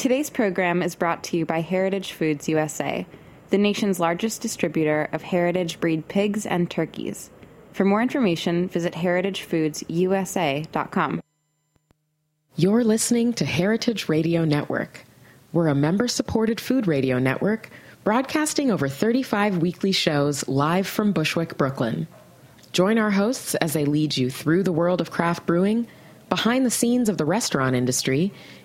Today's program is brought to you by Heritage Foods USA, the nation's largest distributor of heritage breed pigs and turkeys. For more information, visit heritagefoodsusa.com. You're listening to Heritage Radio Network. We're a member supported food radio network broadcasting over 35 weekly shows live from Bushwick, Brooklyn. Join our hosts as they lead you through the world of craft brewing, behind the scenes of the restaurant industry,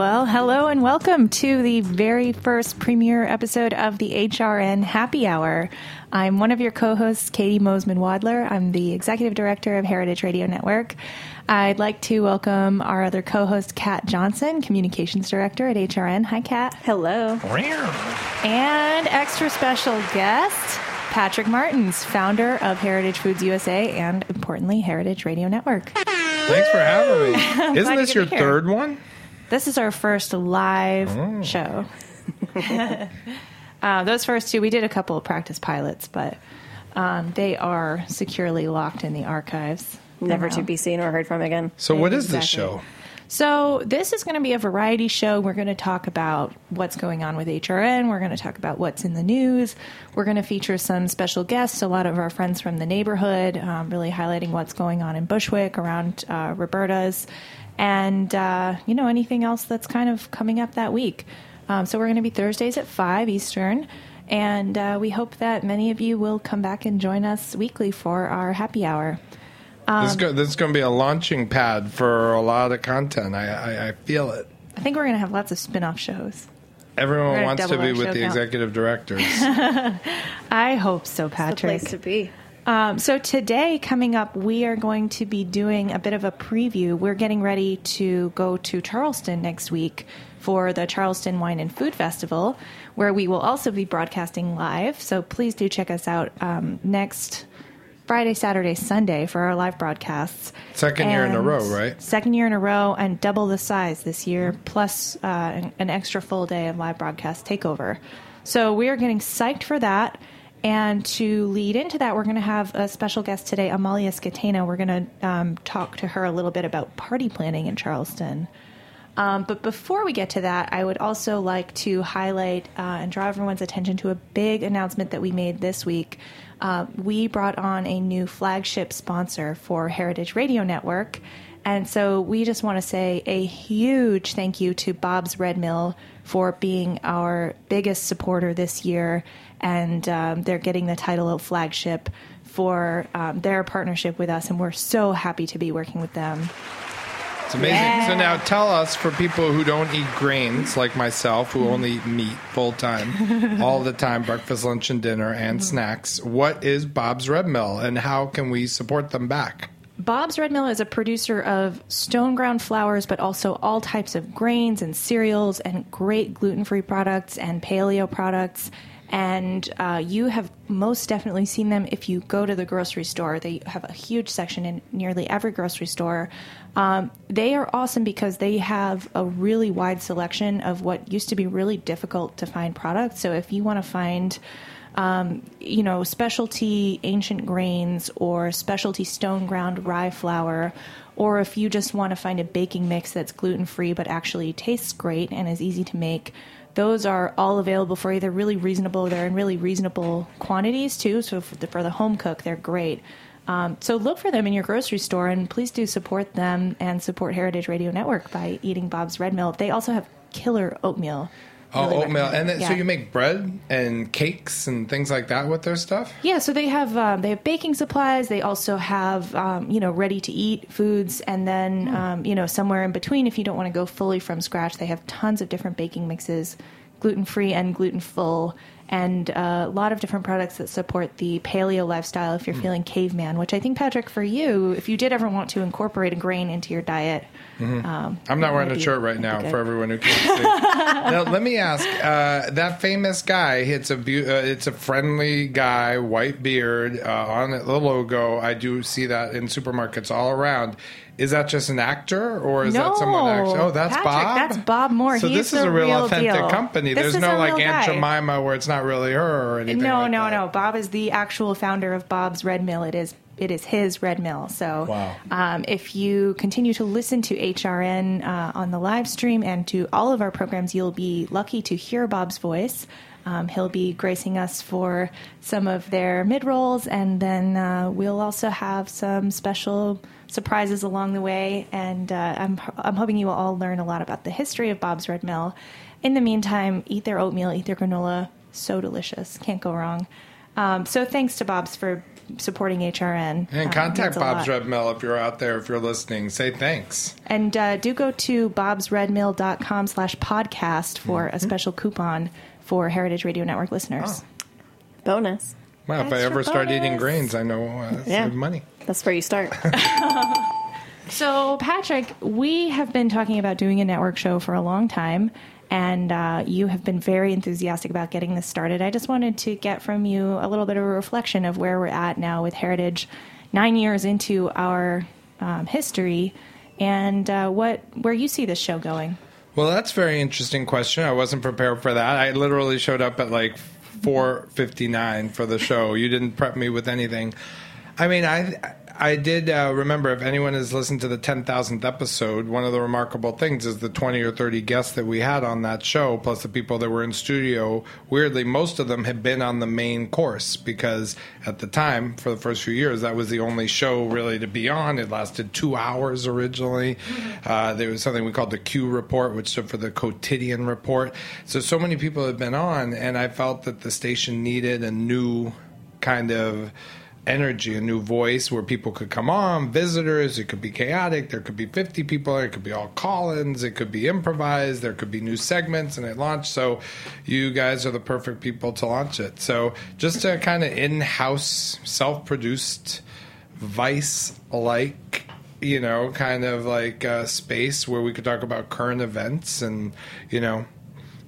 Well, hello and welcome to the very first premiere episode of the HRN Happy Hour. I'm one of your co hosts, Katie Mosman Wadler. I'm the executive director of Heritage Radio Network. I'd like to welcome our other co host, Kat Johnson, communications director at HRN. Hi, Kat. Hello. And extra special guest, Patrick Martins, founder of Heritage Foods USA and, importantly, Heritage Radio Network. Thanks for having me. Isn't this your could be here. third one? This is our first live Oh. show. uh, those first two, we did a couple of practice pilots, but um, they are securely locked in the archives. never Now. to be seen or heard from again. So, what is this show? So this is going to be a variety show. We're going to talk about what's going on with HRN. We're going to talk about what's in the news. We're going to feature some special guests, a lot of our friends from the neighborhood, um, really highlighting what's going on in Bushwick around uh, Roberta's, and uh, you know anything else that's kind of coming up that week. Um, so we're going to be Thursdays at five Eastern. And uh, we hope that many of you will come back and join us weekly for our happy hour. Um, this, is go- this is going to be a launching pad for a lot of content. I, I, I feel it. I think we're going to have lots of spin off shows. Everyone wants to be with the count. executive directors. I hope so, The Patrick. place to be. Um, so today, coming up, we are going to be doing a bit of a preview. We're getting ready to go to Charleston next week for the Charleston Wine and Food Festival, where we will also be broadcasting live. So please do check us out um, next Friday, Saturday, Sunday for our live broadcasts. Second year in a row, right? Second year in a row, and double the size this year, plus uh, an, an extra full day of live broadcast takeover. So we are getting psyched for that. And to lead into that, we're going to have a special guest today, Amalia Scatena. We're going to um, talk to her a little bit about party planning in Charleston. Um, but before we get to that, I would also like to highlight uh, and draw everyone's attention to a big announcement that we made this week. Uh, we brought on a new flagship sponsor for Heritage Radio Network. And so we just want to say a huge thank you to Bob's Red Mill for being our biggest supporter this year. And um, they're getting the title of flagship for um, their partnership with us. And we're so happy to be working with them. It's amazing. So, now tell us for people who don't eat grains like myself, who only eat meat full time, all the time, breakfast, lunch, and dinner, and snacks, what is Bob's Red Mill and how can we support them back? Bob's Red Mill is a producer of stone ground flours, but also all types of grains and cereals and great gluten free products and paleo products. And uh, you have most definitely seen them if you go to the grocery store. They have a huge section in nearly every grocery store. Um, they are awesome because they have a really wide selection of what used to be really difficult to find products. So if you want to find um, you know, specialty ancient grains or specialty stone ground rye flour, or if you just want to find a baking mix that's gluten free but actually tastes great and is easy to make, those are all available for you. They're really reasonable. They're in really reasonable quantities too. So for the, for the home cook, they're great. Um, so look for them in your grocery store, and please do support them and support Heritage Radio Network by eating Bob's Red Mill. They also have killer oatmeal. Oh, Really oatmeal. And then, so you make bread and cakes and things like that with their stuff? Yeah, so they have um, they have baking supplies. They also have um, you know ready to eat foods, and then um, you know somewhere in between, if you don't want to go fully from scratch, they have tons of different baking mixes, gluten free and gluten full, and uh, a lot of different products that support the paleo lifestyle if you're Hmm. feeling caveman, which I think, Patrick, for you, if you did ever want to incorporate a grain into your diet, um, I'm not wearing a shirt right now good. for everyone who can't see. now, let me ask uh, that famous guy. It's a uh, it's a friendly guy, white beard uh, on the logo. I do see that in supermarkets all around. Is that just an actor, or is that someone actually? Oh, that's Patrick, Bob. that's Bob Moore. So He's this is a real, real authentic deal. company. This There's no like Aunt guy. Jemima where it's not really her or anything. No, like no, that. no. Bob is the actual founder of Bob's Red Mill. It is it is his red mill. So Wow. um, if you continue to listen to HRN uh, on the live stream and to all of our programs, you'll be lucky to hear Bob's voice. Um, he'll be gracing us for some of their mid rolls, and then uh, we'll also have some special surprises along the way. And uh, I'm I'm hoping you will all learn a lot about the history of Bob's Red Mill. In the meantime, eat their oatmeal, eat their granola. So delicious, can't go wrong. Um, so thanks to Bob's for supporting HRN. And Um, contact Bob's. Red Mill if you're out there, if you're listening. Say thanks. And uh, do go to bobsredmill.com slash podcast for Mm-hmm. a special coupon for Heritage Radio Network listeners. Bonus. Well, if I Extra ever start eating grains, I know uh, Yeah. save money. That's where you start. So, Patrick, we have been talking about doing a network show for a long time, and uh, you have been very enthusiastic about getting this started. I just wanted to get from you a little bit of a reflection of where we're at now with Heritage, nine years into our um, history, and uh, what where you see this show going. Well, that's very interesting question. I wasn't prepared for that. I literally showed up at like 4:59 for the show. You didn't prep me with anything. I mean, I I did uh, remember if anyone has listened to the 10,000th episode, one of the remarkable things is the 20 or 30 guests that we had on that show, plus the people that were in studio. Weirdly, most of them had been on the main course because at the time, for the first few years, that was the only show really to be on. It lasted two hours originally. Uh, there was something we called the Q report, which stood for the quotidian report. So, so many people had been on, and I felt that the station needed a new kind of energy, a new voice where people could come on, visitors. It could be chaotic. There could be 50 people. It could be all call ins. It could be improvised. There could be new segments, and it launched. So, you guys are the perfect people to launch it. So, just a kind of in house, self produced, vice like you know, kind of like a space where we could talk about current events and, you know,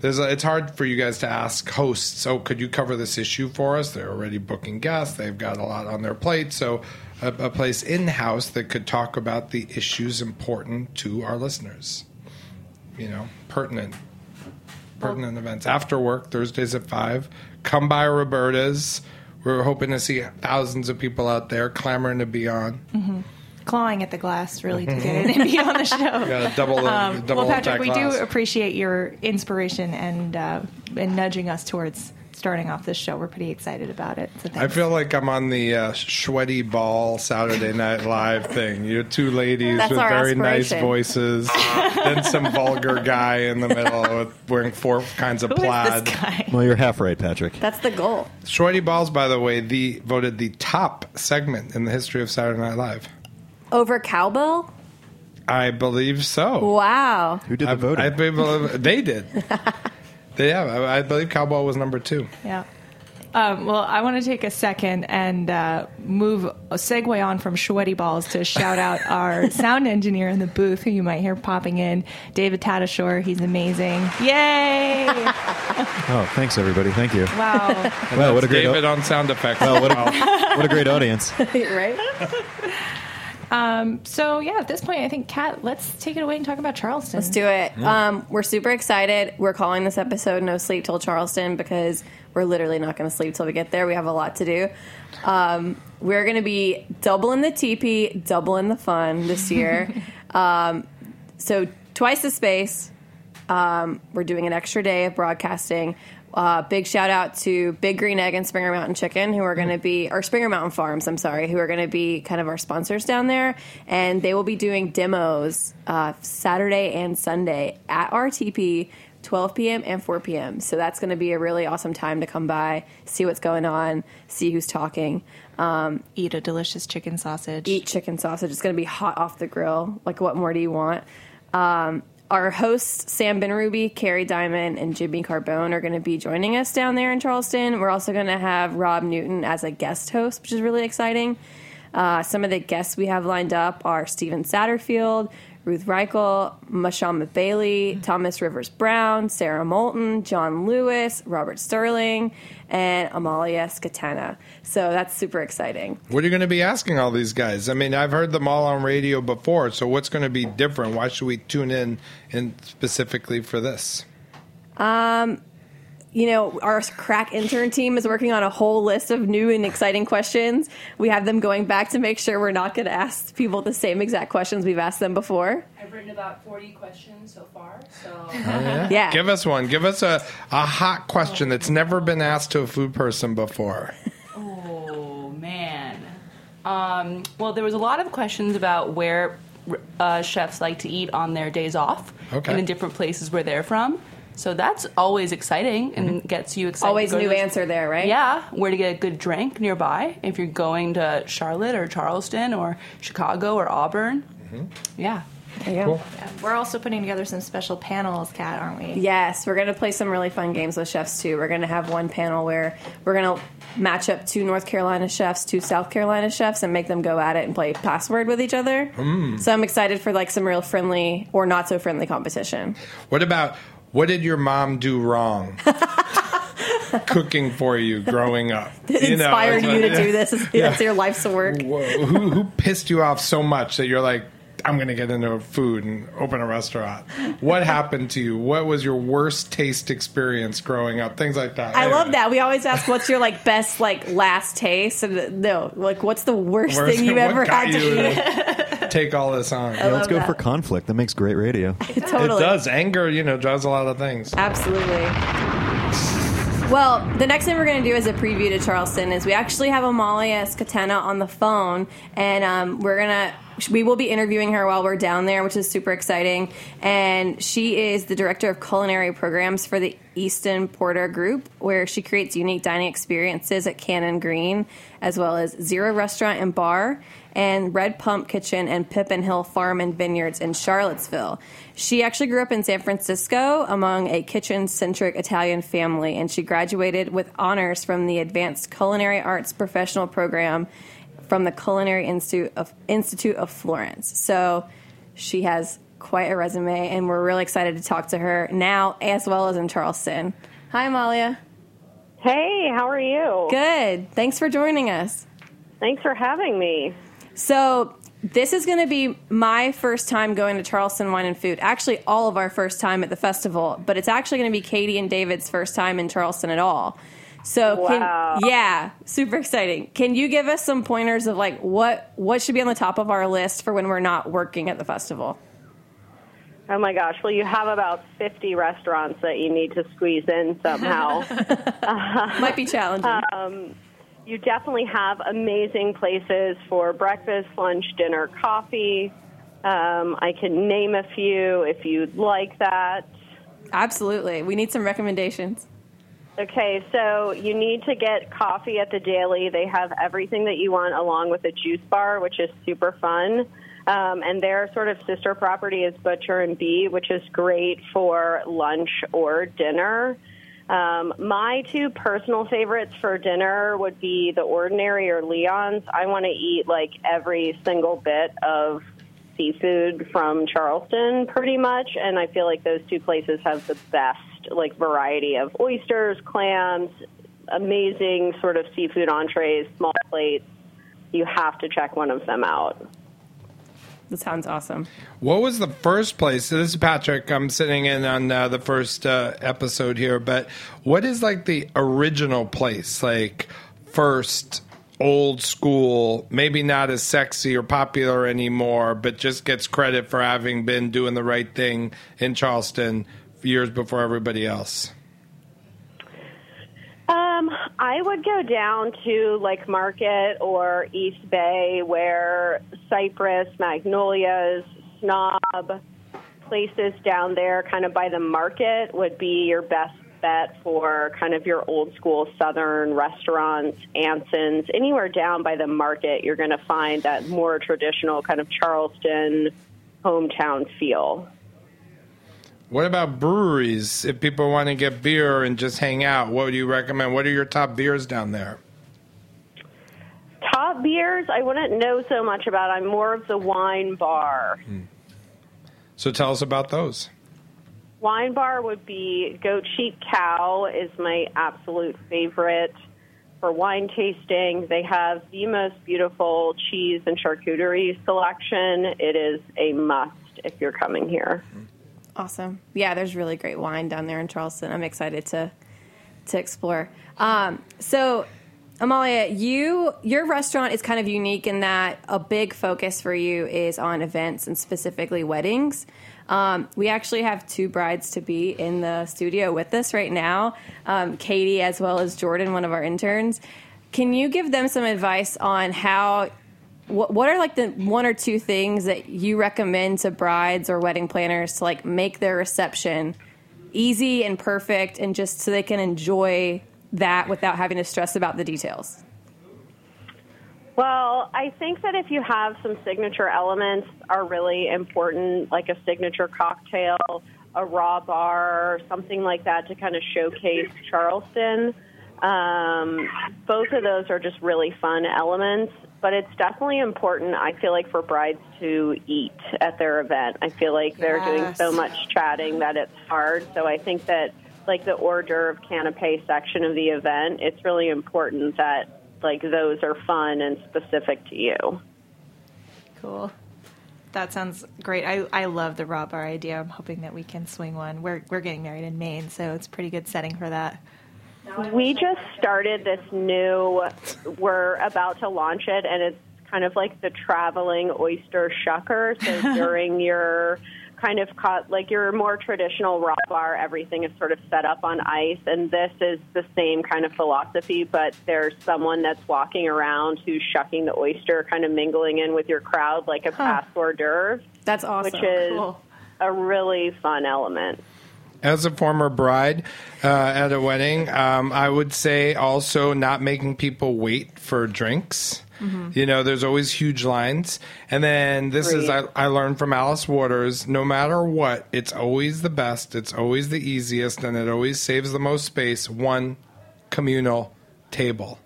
there's a, it's hard for you guys to ask hosts, oh, could you cover this issue for us? They're already booking guests. They've got a lot on their plate. So a, a place in house that could talk about the issues important to our listeners. You know, pertinent, pertinent events. After work, Thursdays at 5. Come by Roberta's. We're hoping to see thousands of people out there clamoring to be on. Mm-hmm. Clawing at the glass, really, to get it and be on the show. Got a double, Um, double well, Patrick, we glass. do appreciate your inspiration and uh, and nudging us towards starting off this show. We're pretty excited about it. So I feel like I'm on the uh, sweaty ball Saturday Night Live thing. You're two ladies That's with our very nice voices, then some vulgar guy in the middle with wearing four kinds of Who is plaid. this guy? Well, you're half right, Patrick. That's the goal. Sweaty balls, by the way, the voted the top segment in the history of Saturday Night Live. Over cowbell? I believe so. Wow. Who did the I, voting? I believe they did. they have. I, I believe Cowbell was number two. Yeah. Um, well, I want to take a second and uh, move a segue on from sweaty balls to shout out our sound engineer in the booth, who you might hear popping in, David Tadashore. He's amazing. Yay! oh, thanks everybody. Thank you. wow. Wow, what a great, David au- on sound effects. wow, what a, what a great audience. right? So yeah, at this point, I think Kat, let's take it away and talk about Charleston. Let's do it. Um, we're super excited. We're calling this episode "No Sleep Till Charleston" because we're literally not going to sleep till we get there. We have a lot to do. Um, we're going to be doubling the TP, doubling the fun this year. um, so twice the space. Um, we're doing an extra day of broadcasting. Uh, big shout out to Big Green Egg and Springer Mountain Chicken, who are going to be, or Springer Mountain Farms, I'm sorry, who are going to be kind of our sponsors down there. And they will be doing demos uh, Saturday and Sunday at RTP, 12 p.m. and 4 p.m. So that's going to be a really awesome time to come by, see what's going on, see who's talking. Um, Eat a delicious chicken sausage. eat chicken sausage. It's going to be hot off the grill. Like, what more do you want? Um, our hosts, Sam Benruby, Kerry Diamond, and Jimmy Carbone, are going to be joining us down there in Charleston. We're also going to have Rob Newton as a guest host, which is really exciting. Uh, some of the guests we have lined up are Steven Satterfield, Ruth Reichl, Mashama Bailey, Thomas Rivers Brown, Sara Moulton, John Lewis, Robert Stehling, and Amalia Scatena. So that's super exciting. What are you going to be asking all these guys? I mean, I've heard them all on radio before, so what's going to be different? Why should we tune in in specifically for this? Um, you know, our crack intern team is working on a whole list of new and exciting questions. We have them going back to make sure we're not going to ask people the same exact questions we've asked them before. I've written about 40 questions so far, so Yeah. Give us one. Give us a, a hot question that's never been asked to a food person before. oh man. Um, well, there was a lot of questions about where uh, chefs like to eat on their days off, Okay. and in different places where they're from. So that's always exciting and mm-hmm. gets you excited. Always to to new those- answer there, right? Yeah, where to get a good drink nearby if you're going to Charlotte or Charleston or Chicago or Auburn. Mm-hmm. Yeah. There you go. We're also putting together some special panels, Kat, aren't we? Yes, we're going to play some really fun games with chefs too. We're going to have one panel where we're going to match up two North Carolina chefs, two South Carolina chefs, and make them go at it and play password with each other. Hmm. So I'm excited for like some real friendly or not so friendly competition. What about what did your mom do wrong? Cooking for you growing up. It You inspired it's you to like- do this. That's your life's work. Who, who pissed you off so much that you're like, I'm going to get into food and open a restaurant? What happened to you? What was your worst taste experience growing up? Things like that. I Anyway. love that. We always ask, "What's your like best like last taste?" And uh, no, like, what's the worst, Worst- thing you ever had to eat? to take all this on. Yeah, let's go that. for conflict. That makes great radio. totally. It does. Anger, you know, drives a lot of things. Absolutely. Well, the next thing we're going to do as a preview to Charleston is we actually have Amalia Scatena on the phone, and um, we're gonna we will be interviewing her while we're down there, which is super exciting. And she is the director of culinary programs for the Easton Porter Group, where she creates unique dining experiences at Cannon Green, as well as Zero Restaurant and Bar and Red Pump Kitchen and Pippin Hill Farm and Vineyards in Charlottesville. She actually grew up in San Francisco among a kitchen centric Italian family, and she graduated with honors from the Advanced Culinary Arts Professional Program from the Culinary Institute of, Institute of Florence. So she has quite a resume, and we're really excited to talk to her now as well as in Charleston. Hi, Amalia. Hey, how are you? Good. Thanks for joining us. Thanks for having me. So this is going to be my first time going to Charleston Wine and Food. Actually, all of our first time at the festival, but it's actually going to be Katie and David's first time in Charleston at all. So, Wow. can, yeah, super exciting. Can you give us some pointers of like what what should be on the top of our list for when we're not working at the festival? Oh my gosh. Well, you have about 50 restaurants that you need to squeeze in somehow. Might be challenging. Um, you definitely have amazing places for breakfast, lunch, dinner, coffee. Um, I can name a few if you'd like that. Absolutely. We need some recommendations. Okay, so you need to get coffee at the Daily. They have everything that you want along with a juice bar, which is super fun. Um, and their sort of sister property is Butcher and Bee, which is great for lunch or dinner. Um, my two personal favorites for dinner would be The Ordinary or Leon's. I want to eat like every single bit of seafood from Charleston pretty much, and I feel like those two places have the best like variety of oysters, clams, amazing sort of seafood entrees, small plates. You have to check one of them out. That sounds awesome. What was the first place? So this is Patrick. I'm sitting in on uh, the first uh, episode here, but what is like the original place? Like first old school, maybe not as sexy or popular anymore, but just gets credit for having been doing the right thing in Charleston years before everybody else. Um, I would go down to like Market or East Bay, where Cypress, Magnolias, Snob, places down there, kind of by the market, would be your best bet for kind of your old school Southern restaurants, Anson's, anywhere down by the market. You're going to find that more traditional kind of Charleston hometown feel. What about breweries? If people want to get beer and just hang out, what would you recommend? What are your top beers down there? Top beers, I wouldn't know so much about. I'm more of the wine bar. Hmm. So tell us about those. Wine bar would be Goat Sheep Cow is my absolute favorite for wine tasting. They have the most beautiful cheese and charcuterie selection. It is a must if you're coming here. Hmm. Awesome. Yeah, there's really great wine down there in Charleston. I'm excited to to explore. Um, so, Amalia, you your restaurant is kind of unique in that a big focus for you is on events and specifically weddings. Um, we actually have two brides to be in the studio with us right now, um, Katie as well as Jordan, one of our interns. Can you give them some advice on how what, what are like the one or two things that you recommend to brides or wedding planners to like make their reception easy and perfect and just so they can enjoy that without having to stress about the details Well, I think that if you have some signature elements are really important, like a signature cocktail, a raw bar, something like that to kind of showcase Charleston. Um, both of those are just really fun elements, but it's definitely important, I feel like, for brides to eat at their event. I feel like they're doing so much chatting that it's hard. So I think that, like, the hors d'oeuvre canapé section of the event, it's really important that, like, those are fun and specific to you. Cool. That sounds great. I, I love the raw bar idea. I'm hoping that we can swing one. We're we're getting married in Maine, so it's a pretty good setting for that. We just started this new, we're about to launch it, and it's kind of like the traveling oyster shucker. So during your kind of caught, like your more traditional raw bar, everything is sort of set up on ice, and this is the same kind of philosophy, but there's someone that's walking around who's shucking the oyster, kind of mingling in with your crowd like a past hors d'oeuvre, that's awesome which is a really fun element. As a former bride uh, at a wedding, um, I would say also not making people wait for drinks. You know, there's always huge lines. And then this is, I, I learned from Alice Waters no matter what, it's always the best, it's always the easiest, and it always saves the most space. One communal table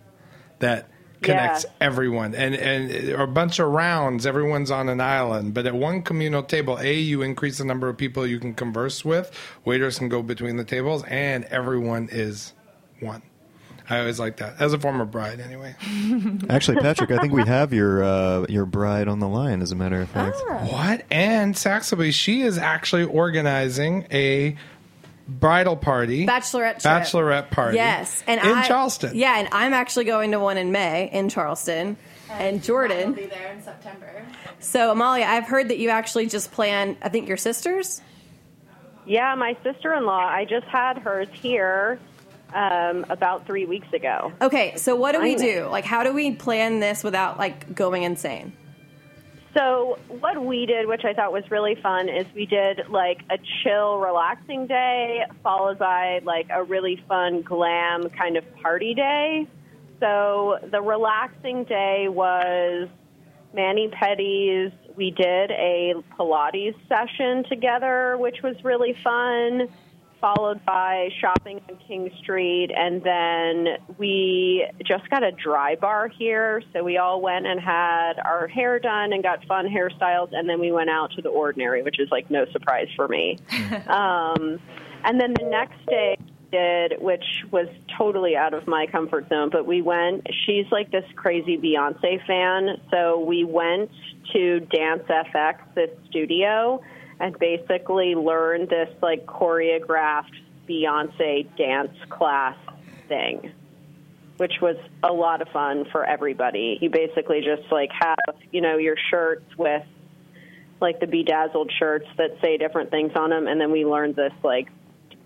that connects Yeah. everyone. And and a bunch of rounds everyone's on an island. But at one communal table a you increase the number of people you can converse with. Waiters can go between the tables and everyone is one. I always like that. As a former bride anyway. Actually, Patrick, I think we have your uh, your bride on the line. As a matter of fact, what? And saxby she is actually organizing a bridal party. Bachelorette trip. bachelorette party. Yes. And in I, charleston. Yeah and i'm actually going to one in may in charleston. And jordan. Will be there in September. so amalia i've heard that you actually just planned i think your sisters? Yeah, my sister in law, I just had hers here um, about three weeks ago. okay so what do we do? Like how do we plan this without like going insane So, what we did, which I thought was really fun, is we did like a chill, relaxing day, followed by like a really fun, glam kind of party day. So, the relaxing day was mani-pedis. We did a Pilates session together, which was really fun, followed by shopping on King Street. And then we just got a dry bar here. So we all went and had our hair done and got fun hairstyles. And then we went out to the ordinary, which is like no surprise for me. um, and then the next day, did, which was totally out of my comfort zone. But we went. She's like this crazy Beyonce fan, so we went to Dance FX, this studio, and basically learned this like choreographed Beyonce dance class thing. Which was a lot of fun for everybody. You basically just like have, you know, your shirts with like the bedazzled shirts that say different things on them, and then we learned this like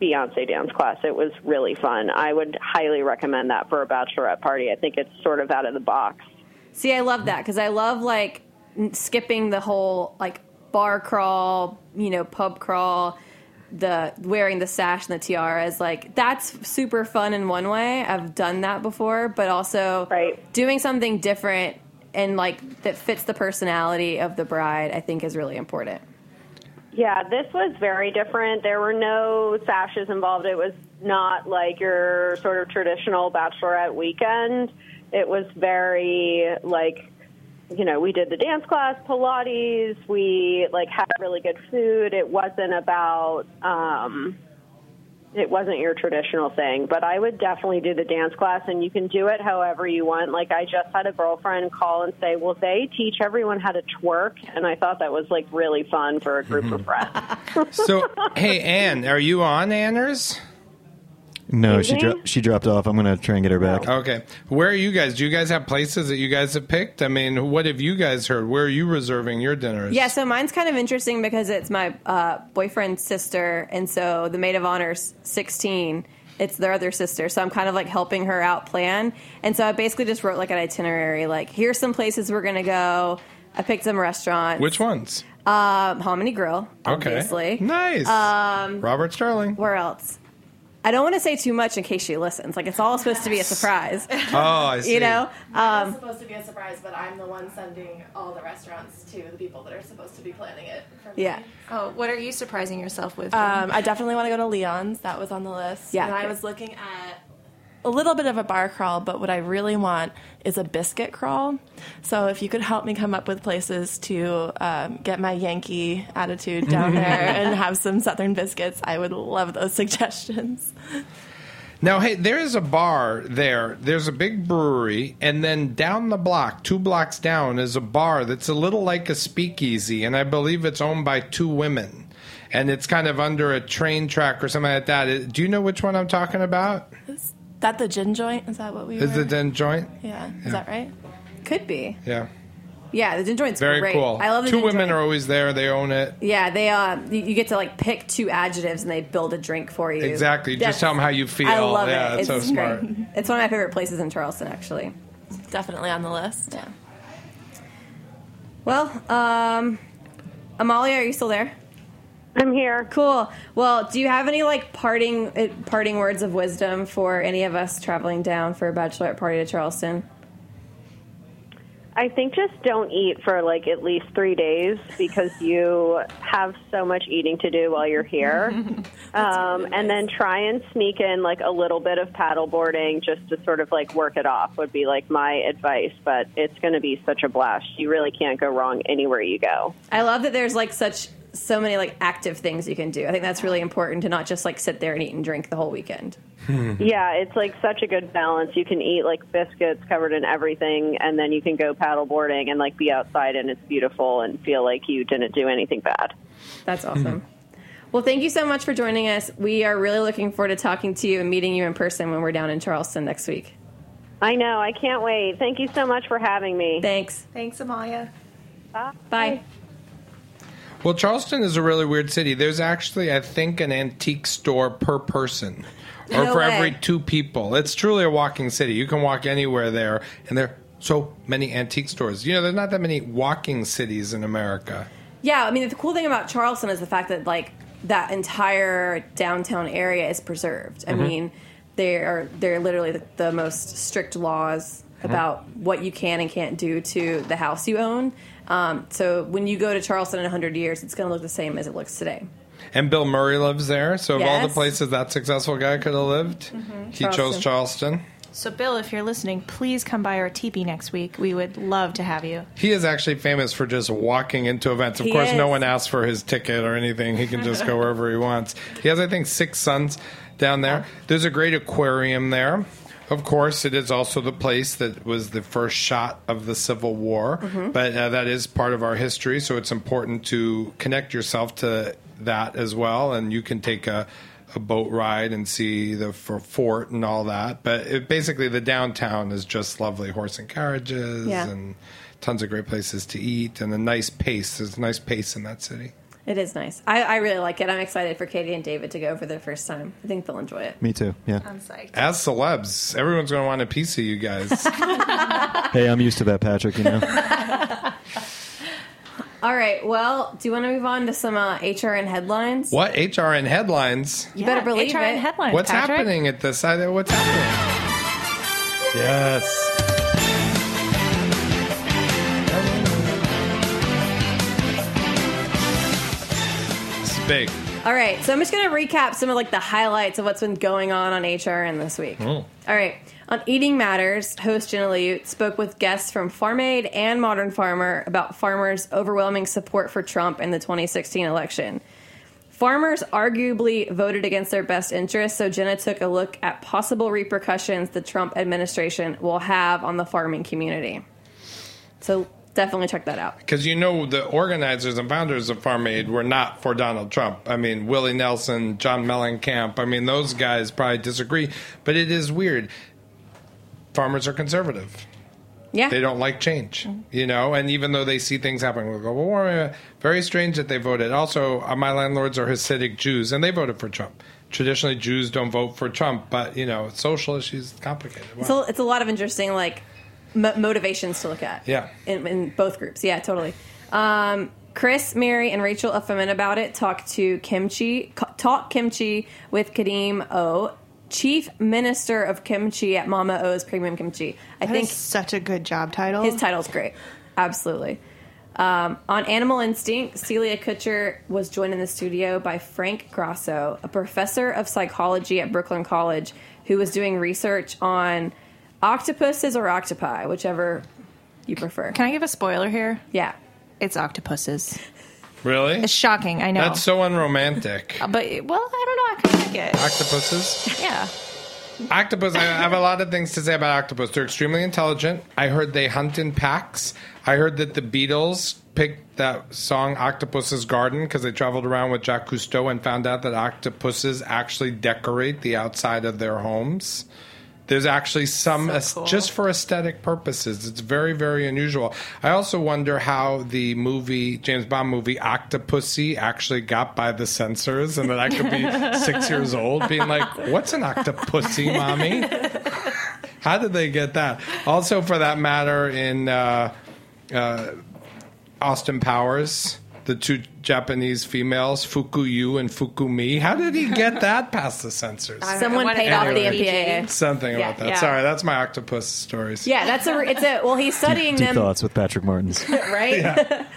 Beyonce dance class. It was really fun. I would highly recommend that for a bachelorette party. I think it's sort of out of the box. See, I love that because I love like skipping the whole like bar crawl, you know, pub crawl, the wearing the sash and the tiaras. Like that's super fun in one way. I've done that before, but also Right. doing something different and like that fits the personality of the bride. I think is really important. Yeah, this was very different. There were no sashes involved. It was not like your sort of traditional bachelorette weekend. It was very like you know, we did the dance class, Pilates, we like had really good food. It wasn't about um it wasn't your traditional thing, but I would definitely do the dance class and you can do it however you want. Like I just had a girlfriend call and say, "Well, they teach everyone how to twerk." And I thought that was like really fun for a group of friends. So, hey, Anne, are you on Anners? No, she Evening? dro- she dropped off. I'm gonna try and get her back. Okay. Where are you guys? Do you guys have places that you guys have picked? I mean, what have you guys heard? Where are you reserving your dinners? Yeah, so mine's kind of interesting because it's my uh, boyfriend's sister, and so the maid of honor's 16. It's their other sister, so I'm kind of like helping her out plan. And so I basically just wrote like an itinerary, like here's some places we're gonna go. I picked some restaurants. Which ones? Um, Hominy Grill, obviously. Okay. Nice. Um, Robert Stehling. Where else? I don't want to say too much in case she listens. Like it's all supposed to be a surprise. Oh, I see. you know, um, it's supposed to be a surprise, but I'm the one sending all the restaurants to the people that are supposed to be planning it. For me. yeah. Oh, what are you surprising yourself with? Um, I definitely want to go to Leon's. That was on the list. Yeah. And I was looking at a little bit of a bar crawl, but what I really want is a biscuit crawl. So if you could help me come up with places to um, get my Yankee attitude down there and have some Southern biscuits, I would love those suggestions. Now, hey, there is a bar there. There's a big brewery, and then down the block, two blocks down, is a bar that's a little like a speakeasy, and I believe it's owned by two women. And it's kind of under a train track or something like that. Do you know which one I'm talking about? Is that the gin joint? Is that what we Is were? it Gin Joint? Yeah. Is that right? could be. Yeah. Yeah, the gin joint's Very great. cool. I love the Two gin women joint. are always there. They own it. Yeah, they uh, you, you get to like pick two adjectives and they build a drink for you. Exactly. Just tell them how you feel. I love yeah, it. that's so It's smart. great. It's one of my favorite places in Charleston, actually. Definitely on the list. Yeah. Well, um, Amalia, are you still there? I'm here. Cool. Well, do you have any like parting uh, parting words of wisdom for any of us traveling down for a bachelorette party to Charleston? I think just don't eat for like at least three days because you have so much eating to do while you're here. um, and then try and sneak in like a little bit of paddleboarding just to sort of like work it off would be like my advice. But it's going to be such a blast. You really can't go wrong anywhere you go. I love that there's like such so many like active things you can do. I think that's really important to not just like sit there and eat and drink the whole weekend. Hmm. Yeah, it's like such a good balance. You can eat like biscuits covered in everything, and then you can go paddle boarding and like be outside and it's beautiful and feel like you didn't do anything bad. That's hmm. awesome. Well, thank you so much for joining us. We are really looking forward to talking to you and meeting you in person when we're down in Charleston next week. I know. I can't wait. Thank you so much for having me. Thanks. Thanks, Amalia. Bye. Well, Charleston is a really weird city. There's actually, I think, an antique store per person or No for way. every two people. It's truly a walking city. You can walk anywhere there, and there are so many antique stores. You know, there's not that many walking cities in America. Yeah, I mean the cool thing about Charleston is the fact that like that entire downtown area is preserved. I mm-hmm. mean, they are they're literally the, the most strict laws about what you can and can't do to the house you own. Um, so when you go to Charleston in 100 years, it's going to look the same as it looks today. And Bill Murray lives there. So, of all the Yes. places that successful guy could have lived, he chose Charleston. Charleston. So, Bill, if you're listening, please come by our teepee next week. We would love to have you. He is actually famous for just walking into events. Of He course, no is. one asks for his ticket or anything. He can just go wherever he wants. He has, I think, six sons down there. There's a great aquarium there. Of course, it is also the place that was the first shot of the Civil War, Mm-hmm. but uh, that is part of our history, so it's important to connect yourself to that as well. And you can take a, a boat ride and see the fort and all that. But it, basically, the downtown is just lovely horse and carriages Yeah. and tons of great places to eat and a nice pace. There's a nice pace in that city. It is nice. I, I really like it. I'm excited for Katie and David to go for the first time. I think they'll enjoy it. Me too. Yeah. I'm psyched. As celebs, everyone's going to want a piece of you guys. Hey, I'm used to that, Patrick. You know. All right. Well, do you want to move on to some uh, HRN headlines? what HRN headlines? You better believe HRN it. headlines. What's Patrick. happening at this? I- What's happening? Yes. Big. All right, so I'm just going to recap some of like the highlights of what's been going on on HRN this week. Oh. All right, on Eating Matters, host Jenna Liut spoke with guests from Farm Aid and Modern Farmer about farmers' overwhelming support for Trump in the 2016 election. Farmers arguably voted against their best interests, so Jenna took a look at possible repercussions the Trump administration will have on the farming community. So definitely check that out. Because you know the organizers and founders of Farm Aid were not for Donald Trump. I mean, Willie Nelson, John Mellencamp. I mean, those guys probably disagree. But it is weird. Farmers are conservative. Yeah. They don't like change, you know. And even though they see things happening with global warming, very strange that they voted. Also, uh, my landlords are Hasidic Jews, and they voted for Trump. Traditionally, Jews don't vote for Trump, but you know, social issues complicated. Wow. So it's a lot of interesting like mo- motivations to look at. Yeah. in, in both groups. Yeah, totally. Um, Chris, Mary, and Rachel Ufferman about it talk to kimchi, talk kimchi with Kadeem O, Chief Minister of Kimchi at Mama O's Premium Kimchi. I That think is such a good job title. his title's great. Absolutely. Um, on Animal Instinct, Celia Kutcher was joined in the studio by Frank Grasso, a professor of psychology at Brooklyn College, who was doing research on octopuses or octopi, whichever you prefer. Can I give a spoiler here? Yeah. It's octopuses. really? It's shocking, I know. That's so unromantic. Uh, but well, I don't know. I kind of like it. Octopuses? Yeah. Octopus, I have a lot of things to say about octopus. They're extremely intelligent. I heard they hunt in packs. I heard that the Beatles picked that song Octopus's Garden because they traveled around with Jacques Cousteau and found out that octopuses actually decorate the outside of their homes. There's actually some, as- just for aesthetic purposes. It's very, very unusual. I also wonder how the movie, James Bond movie, Octopussy, actually got by the censors, and that I could be six years old being like, what's an octopussy, mommy? How did they get that? Also, for that matter, in uh, uh, Austin Powers, the two Japanese females, Fook Yu and Fook Mi. How did he get that past the censors? Someone what- paid off the Anyway. MPAA. Something Yeah, about that. yeah. Sorry, that's my octopus stories. Yeah, that's a. It's a. Well, he's studying Deep them, thoughts with Patrick Martins. right?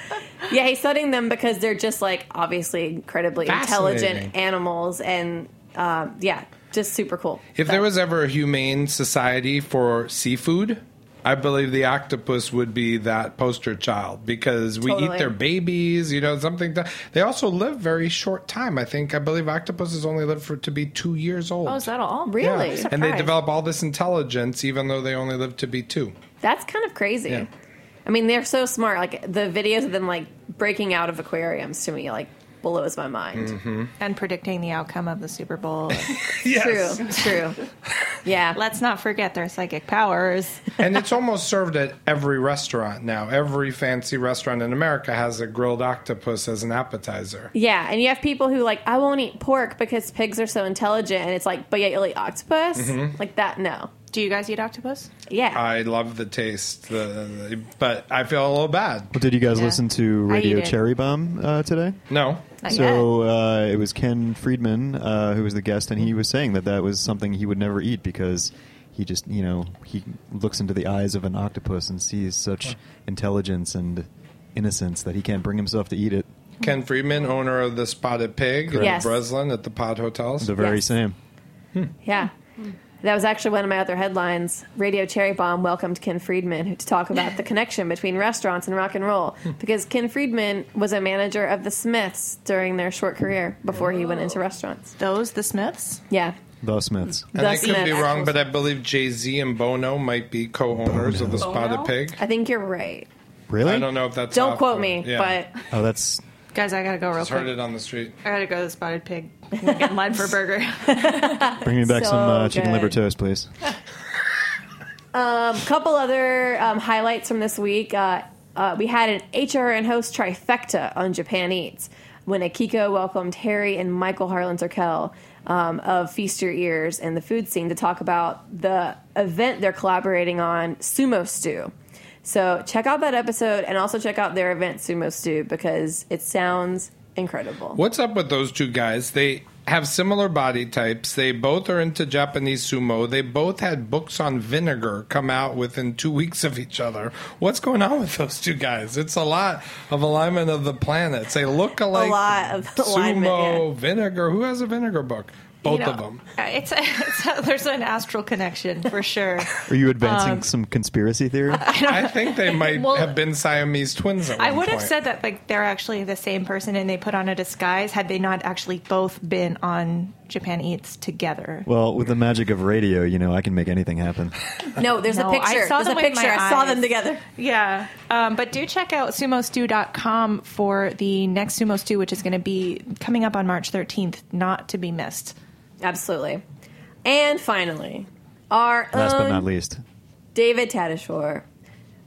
Yeah. he's studying them because they're just like obviously incredibly intelligent animals, and um, yeah, just super cool. If there was ever a humane society for seafood, I believe the octopus would be that poster child because we Totally. eat their babies, you know, something. To, they also live very short time. I think I believe octopuses only live for to be two years old. Oh, is that all? Really? Yeah. And they develop all this intelligence even though they only live to be two. That's kind of crazy. Yeah. I mean, they're so smart. Like the videos of them like breaking out of aquariums to me like blows my mind. Mm-hmm. And predicting the outcome of the Super Bowl. True, true. Yeah. Let's not forget their psychic powers. and it's almost served at every restaurant now. Every fancy restaurant in America has a grilled octopus as an appetizer. Yeah, and you have people who like I won't eat pork because pigs are so intelligent, and it's like, but yet you'll eat octopus Mm-hmm. like that. No, Do you guys eat octopus? yeah, I love the taste, the, the- but I feel a little bad. Well, did you guys Yeah. listen to Radio. Cherry Bombe uh, today? No, Not So uh, it was Ken Friedman uh, who was the guest, and he was saying that that was something he would never eat because he just, you know, he looks into the eyes of an octopus and sees such intelligence and innocence that he can't bring himself to eat it. Ken Friedman, owner of the Spotted Pig in Yes. Breslin at the Pod Hotels. The very Yes. same. yeah. That was actually one of my other headlines. Radio Cherry Bombe welcomed Ken Friedman to talk about the connection between restaurants and rock and roll because Ken Friedman was a manager of the Smiths during their short career before he went into restaurants. Those, the Smiths? Yeah. The Smiths. and The I could be wrong, but I believe Jay Z and Bono might be co-owners of the Spotted Pig. I think you're right. Really? I don't know if that's. Don't off quote or- me, yeah. but Oh, that's Guys, I gotta go real Just heard quick. it on the street. I gotta go to the Spotted Pig. Get for a burger. bring me back So some uh, chicken good. liver toast, please. A couple other um, highlights from this week. Uh, uh, we had an HRN host trifecta on Japan Eats when Akiko welcomed Harry and Michael Harlan Turkel um, of Feast Your Ears and the food scene to talk about the event they're collaborating on, Sumo Stew. So check out that episode and also check out their event, Sumo Stew, because it sounds incredible. What's up with those two guys? They have similar body types. They both are into Japanese sumo. They both had books on vinegar come out within two weeks of each other. What's going on with those two guys? It's a lot of alignment of the planets. They look alike. A lot of alignment, Sumo, yeah. vinegar. Who has a vinegar book? Both You know, of them. uh, It's, it's a, there's an astral connection for sure. Are you advancing Um, some conspiracy theory? I think they might Well, have been Siamese twins at I one would have said that like they're actually the same person and they put on a disguise had they not actually both been on Japan Eats together. well, with the magic of radio, you know, I can make anything happen. No, there's No, a picture. I saw there's a them with picture. I saw them together. Yeah, um, but do check out sumostew.com for the next Sumo Stew, which is going to be coming up on March 13th, not to be missed. Absolutely. And finally, our Last but not least. David Tadishore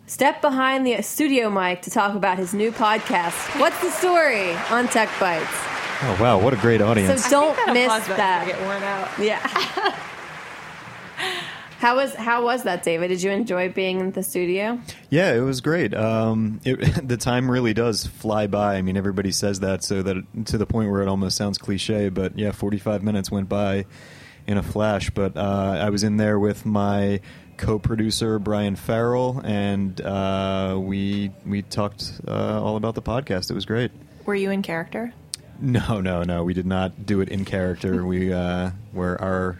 stepped behind the studio mic to talk about his new podcast. What's the story on Tech Bites? Oh wow, what a great audience! So don't That miss that. Get worn out. Yeah. how was how was that, David? Did you enjoy being in the studio? Yeah, it was great. Um, it, the time really does fly by. I mean, everybody says that, so that to the point where it almost sounds cliche. But yeah, forty-five minutes went by in a flash. But uh, I was in there with my co-producer Brian Farrell, and uh, we we talked uh, all about the podcast. It was great. Were you in character? No, no, no. We did not do it in character. we uh, were our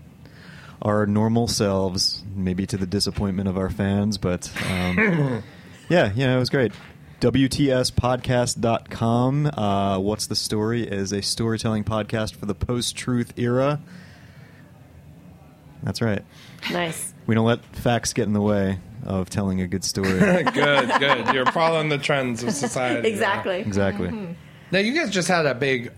our normal selves, maybe to the disappointment of our fans, but um, yeah, you know, it was great. WTSpodcast.com. Uh, What's the Story is a storytelling podcast for the post truth era. That's right. Nice. We don't let facts get in the way of telling a good story. good, good. You're following the trends of society. Exactly. exactly. Now, you guys just had a big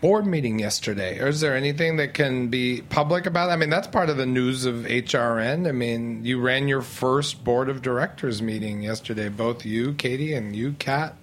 board meeting yesterday. Or Is there anything that can be public about? it? I mean, that's part of the news of HRN. I mean, you ran your first board of directors meeting yesterday, both you, Katie, and you, Kat.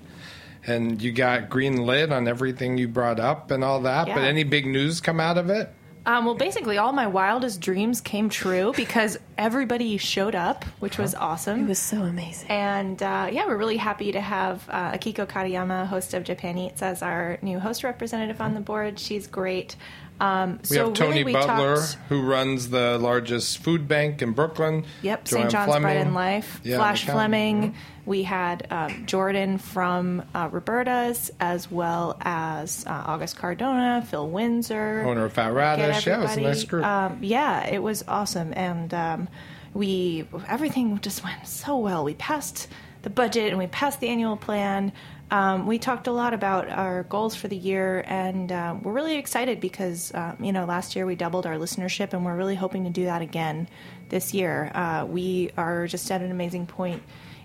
And you got green lit on everything you brought up and all that. But any big news come out of it? Um, well, basically, all my wildest dreams came true because everybody showed up, which was awesome. It was so amazing. And uh, yeah, we're really happy to have uh, Akiko Katayama, host of Japan Eats, as our new host representative on the board. She's great. Um, We so have Tony really we Butler, talked- who runs the largest food bank in Brooklyn. Yep, St. John's Fleming. Bread and Life. Yeah, Flash. Fleming. We had um, Jordan from uh, Roberta's, as well as uh, August Cardona, Phil Winser. Owner of Fat Radish. Yeah, it was a nice group. Um, yeah, it was awesome, and um, we everything just went so well. We passed the budget and we passed the annual plan. Um, we talked a lot about our goals for the year, and uh, we're really excited because um, you know last year we doubled our listenership, and we're really hoping to do that again this year. Uh, we are just at an amazing point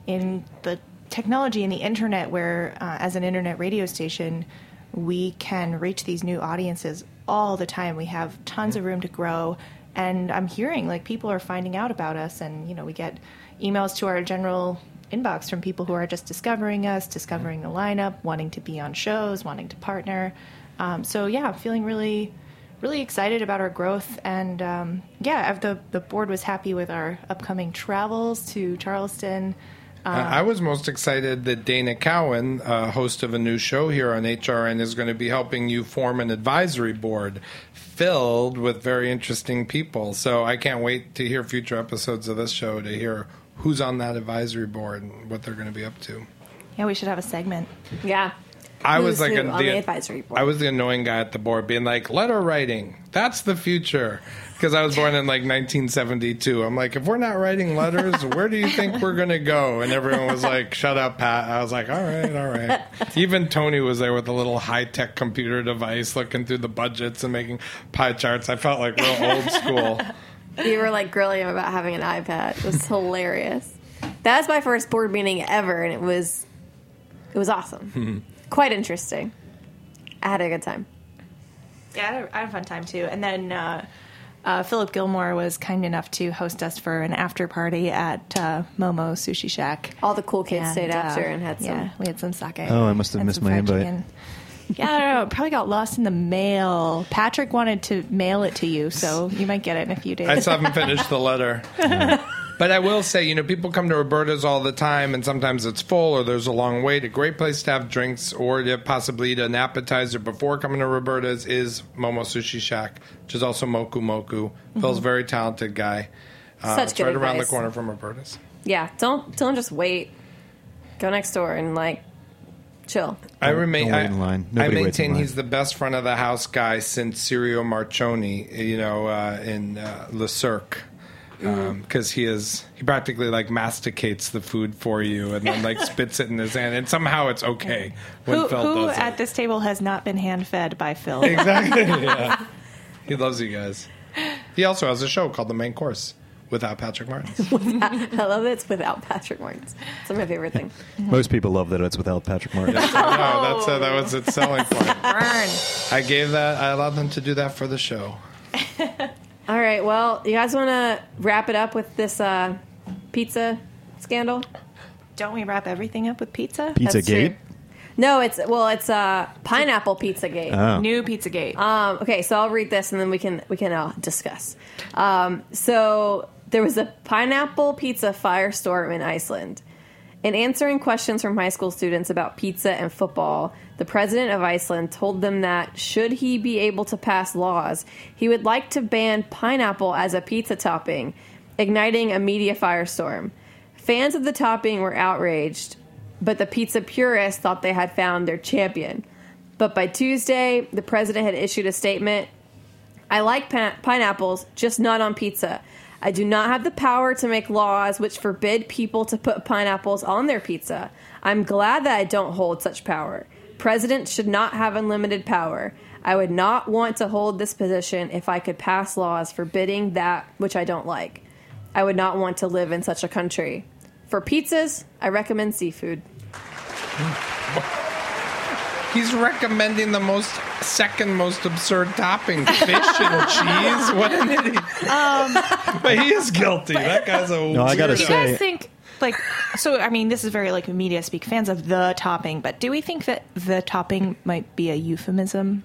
in the technology and the internet where, uh, as an internet radio station, we can reach these new audiences all the time. We have tons of room to grow. And I'm hearing like people are finding out about us, and you know, we get emails to our general inbox from people who are just discovering us, discovering the lineup, wanting to be on shows, wanting to partner. Um, so yeah, I'm feeling really, really excited about our growth, and um, yeah, the the board was happy with our upcoming travels to Charleston. I was most excited that Dana Cowan, uh, host of a new show here on HRN, is going to be helping you form an advisory board filled with very interesting people. So I can't wait to hear future episodes of this show to hear who's on that advisory board and what they're going to be up to. Yeah, we should have a segment. Yeah. I was like a, on the advisory board? I was the annoying guy at the board, being like, "Letter writing, that's the future." Because I was born in like 1972. I'm like, if we're not writing letters, where do you think we're gonna go? And everyone was like, "Shut up, Pat." I was like, "All right, all right." Even Tony was there with a little high tech computer device, looking through the budgets and making pie charts. I felt like real old school. You were like grilling him about having an iPad. It was hilarious. That was my first board meeting ever, and it was it was awesome. Quite interesting. I had a good time. Yeah, I had a, I had a fun time too. And then uh, uh, Philip Gilmore was kind enough to host us for an after party at uh, Momo Sushi Shack. All the cool kids stayed uh, after and had some. Yeah, we had some sake. Oh, I must have and missed some my fried invite. chicken. Yeah, I don't know. It probably got lost in the mail. Patrick wanted to mail it to you, so you might get it in a few days. I still haven't finished the letter. But I will say, you know, people come to Roberta's all the time, and sometimes it's full or there's a long wait. A great place to have drinks or to possibly eat an appetizer before coming to Roberta's is Momo Sushi Shack, which is also Moku Moku. Phil's a very talented guy. Uh, Mm-hmm. Such it's good right around the corner from Roberta's. Yeah, don't don't just wait. Go next door and like chill. I remain. don't wait I, in line. I Nobody waits in maintain line. he's the best front of the house guy since Sirio Maccioni. You know, uh, in uh, Le Cirque. Because he is, he practically like masticates the food for you and then like spits it in his hand, and somehow it's okay when Who, Phil who does at it. this table has not been hand fed by Phil? Exactly. yeah. He loves you guys. He also has a show called The Main Course without Patrick Martin. I love it. It's without Patrick Martins. It's my favorite thing. Most people love that it's without Patrick Martin. no, that's uh, that was its selling point. Burn. I gave that. I allowed them to do that for the show. All right. Well, you guys want to wrap it up with this uh, pizza scandal? Don't we wrap everything up with pizza? Pizza That's true. Gate. No, it's well, it's uh, pineapple pizza gate. Oh. New Pizzagate. Um, okay, so I'll read this and then we can we can uh, discuss. Um, so there was a pineapple pizza firestorm in Iceland. In answering questions from high school students about pizza and football, the president of Iceland told them that should he be able to pass laws, he would like to ban pineapple as a pizza topping, igniting a media firestorm. Fans of the topping were outraged, but the pizza purists thought they had found their champion. But by Tuesday, the president had issued a statement I like pine- pineapples, just not on pizza. I do not have the power to make laws which forbid people to put pineapples on their pizza. I'm glad that I don't hold such power. Presidents should not have unlimited power. I would not want to hold this position if I could pass laws forbidding that which I don't like. I would not want to live in such a country. For pizzas, I recommend seafood. Hmm. He's recommending the most second most absurd topping: fish and cheese. What an idiot! Um, but he is guilty. that guy's a No, I gotta weirdo. do you say- guys think like so i mean this is very like media speak fans of the topping but do we think that the topping might be a euphemism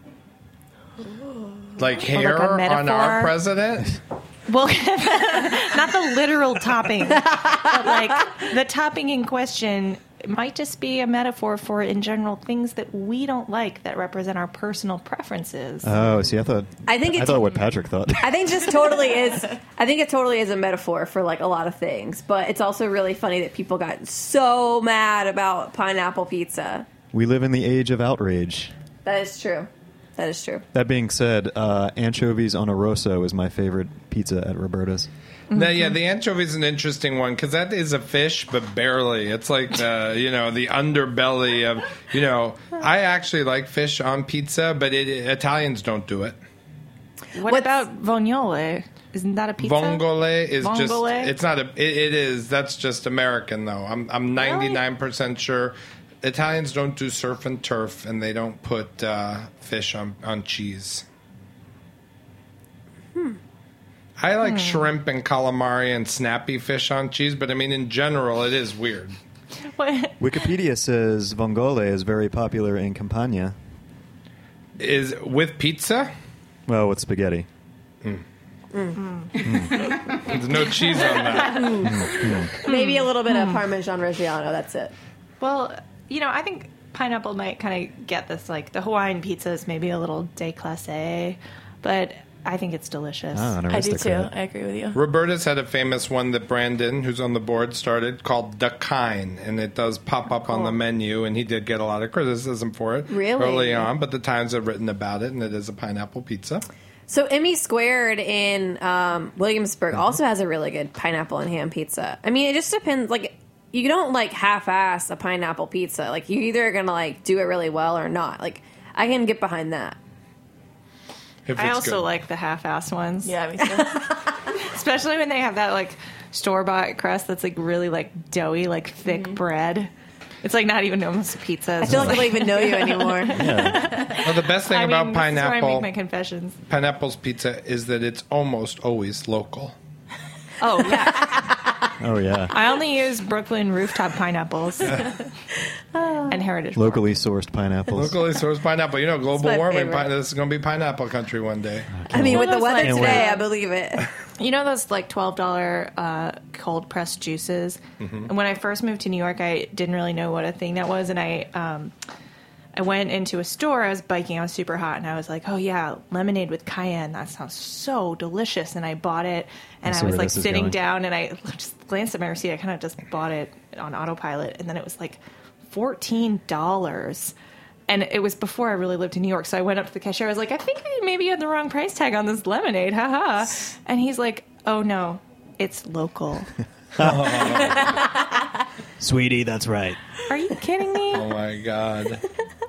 like hair like on our president. well not the literal topping but like the topping in question might just be a metaphor for in general things that we don't like that represent our personal preferences Oh, see, I thought I think I it's- thought what Patrick thought. I think just totally is. I think it totally is a metaphor for like a lot of things, but it's also really funny that people got so mad about pineapple pizza. we live in the age of outrage. That is true. That is true. That being said, uh, anchovies on a rosso is my favorite pizza at Roberta's. No, yeah, the anchovy is an interesting one because that is a fish, but barely. It's like the you know the underbelly of you know. I actually like fish on pizza, but it, Italians don't do it. what What's- about vongole isn't that a pizza Vongole is just Vongole? it's not a it, it is that's just American though. I'm I'm 99% sure Italians don't do surf and turf and they don't put uh, fish on on cheese. I like hmm. shrimp and calamari and snappy fish on cheese, but I mean in general it is weird. What- Wikipedia says vongole is very popular in Campania. Is with pizza? Well, with spaghetti. Hmm. Mm. Hmm. There's no cheese on that. Maybe a little bit of Parmesan Reggiano. That's it. Well, you know, I think pineapple might kind of get this. Like the Hawaiian pizza is maybe a little déclassé, but I think it's delicious. Ah, an I do too. aristocrat. I agree with you. Roberta's had a famous one that Brandon, who's on the board, started called The Kind, and it does pop up on the menu, and he did get a lot of criticism for it Really? early on, but the Times have written about it, and it is a pineapple pizza. So Emmy Squared in um, Williamsburg also has a really good pineapple and ham pizza. I mean, it just depends. Like, you don't like half-ass a pineapple pizza. Like, you either are gonna like do it really well or not. Like, I can get behind that. If I also good. like the half-ass ones. Yeah, me too. especially when they have that like store-bought crust that's like really like doughy, like thick mm-hmm. bread. It's like not even almost a pizza. I feel like I don't even know you anymore. Well, the best thing I about mean, this is where I pineapple, make my confessions. pineapple's pizza is that it's almost always local. Oh yeah, Oh yeah, I only use Brooklyn rooftop pineapples and heritage. Farm. locally sourced pineapples. Locally sourced pineapple. You know, global my warming. favorite. Pi- this is going to be pineapple country one day. I mean, with the those weather lines today, wait. I believe it. You know those like twelve dollar uh, cold pressed juices. Mm-hmm. And when I first moved to New York, I didn't really know what a thing that was, and I um, I went into a store. I was biking. I was super hot, and I was like, "Oh yeah, lemonade with cayenne. That sounds so delicious." And I bought it, and I I, was like sitting down, and I just glanced at my receipt. I kind of just bought it on autopilot, and then it was like fourteen dollars. And it was before I really lived in New York, so I went up to the cashier. I was like, "I think I maybe had the wrong price tag on this lemonade, haha." And he's like, "Oh no, it's local." Sweetie, that's right. Are you kidding me? Oh my god.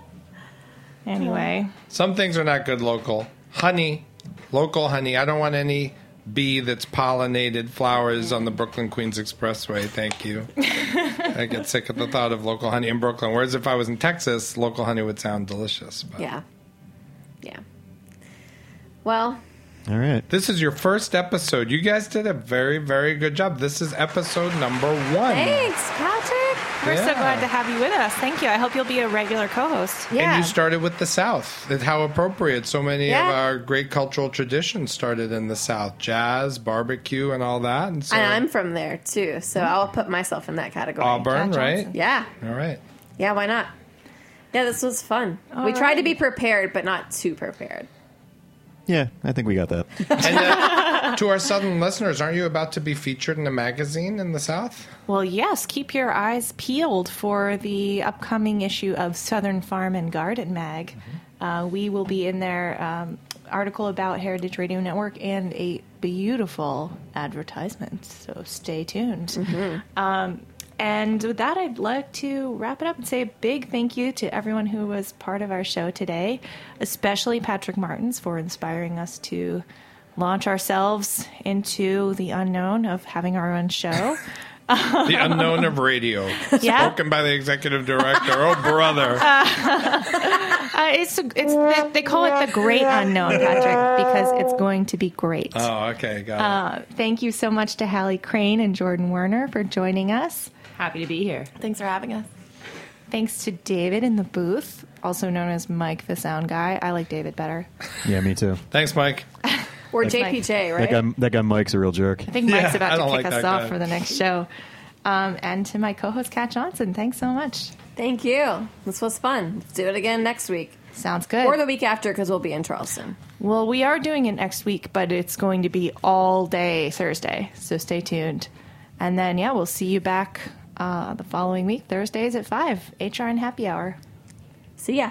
Anyway, Some things are not good local. Honey, local honey. I don't want any bee that's pollinated flowers on the Brooklyn Queens Expressway. Thank you. I get sick at the thought of local honey in Brooklyn. Whereas if I was in Texas, local honey would sound delicious. But Yeah. Yeah. Well, All right. This is your first episode. You guys did a very, very good job. This is episode number one. thanks, Patrick. We're so glad to have you with us. Thank you. I hope you'll be a regular co-host. Yeah. And you started with the South. That's how appropriate. So many Yeah. of our great cultural traditions started in the South jazz, barbecue, and all that. And so and I'm from there too, so I'll put myself in that category. Auburn, right? Yeah. All right. Yeah, why not? Yeah, this was fun. we tried to be prepared, but not too prepared. Yeah, I think we got that. And uh, to our Southern listeners, aren't you about to be featured in a magazine in the South? Well, yes. Keep your eyes peeled for the upcoming issue of Southern Farm and Garden Mag. Uh, we will be in there. Um, article about Heritage Radio Network and a beautiful advertisement. So stay tuned. Um, and with that, I'd like to wrap it up and say a big thank you to everyone who was part of our show today, especially Patrick Martins for inspiring us to launch ourselves into the unknown of having our own show. The unknown of radio. Yeah. Spoken by the executive director. Oh, brother. Uh, it's it's they, they call it the great unknown, Patrick, because it's going to be great. Oh, okay. Got it. Uh, thank you so much to Hallie Crane and Jordan Werner for joining us. Happy to be here. Thanks for having us. Thanks to David in the booth, also known as Mike the sound guy. I like David better. Yeah, me too. Thanks, Mike. Or Like- JPJ, right? That guy, that guy Mike's a real jerk. I think Mike's Yeah, about to kick like us off guy. for the next show. Um, and to my co-host Kat Johnson, thanks so much. Thank you. This was fun. Let's do it again next week. Sounds good. Or the week after because we'll be in Charleston. Well, we are doing it next week, but it's going to be all day Thursday, so stay tuned. And then, yeah, we'll see you back uh, the following week, Thursdays at 5, HRN Happy Hour. See ya.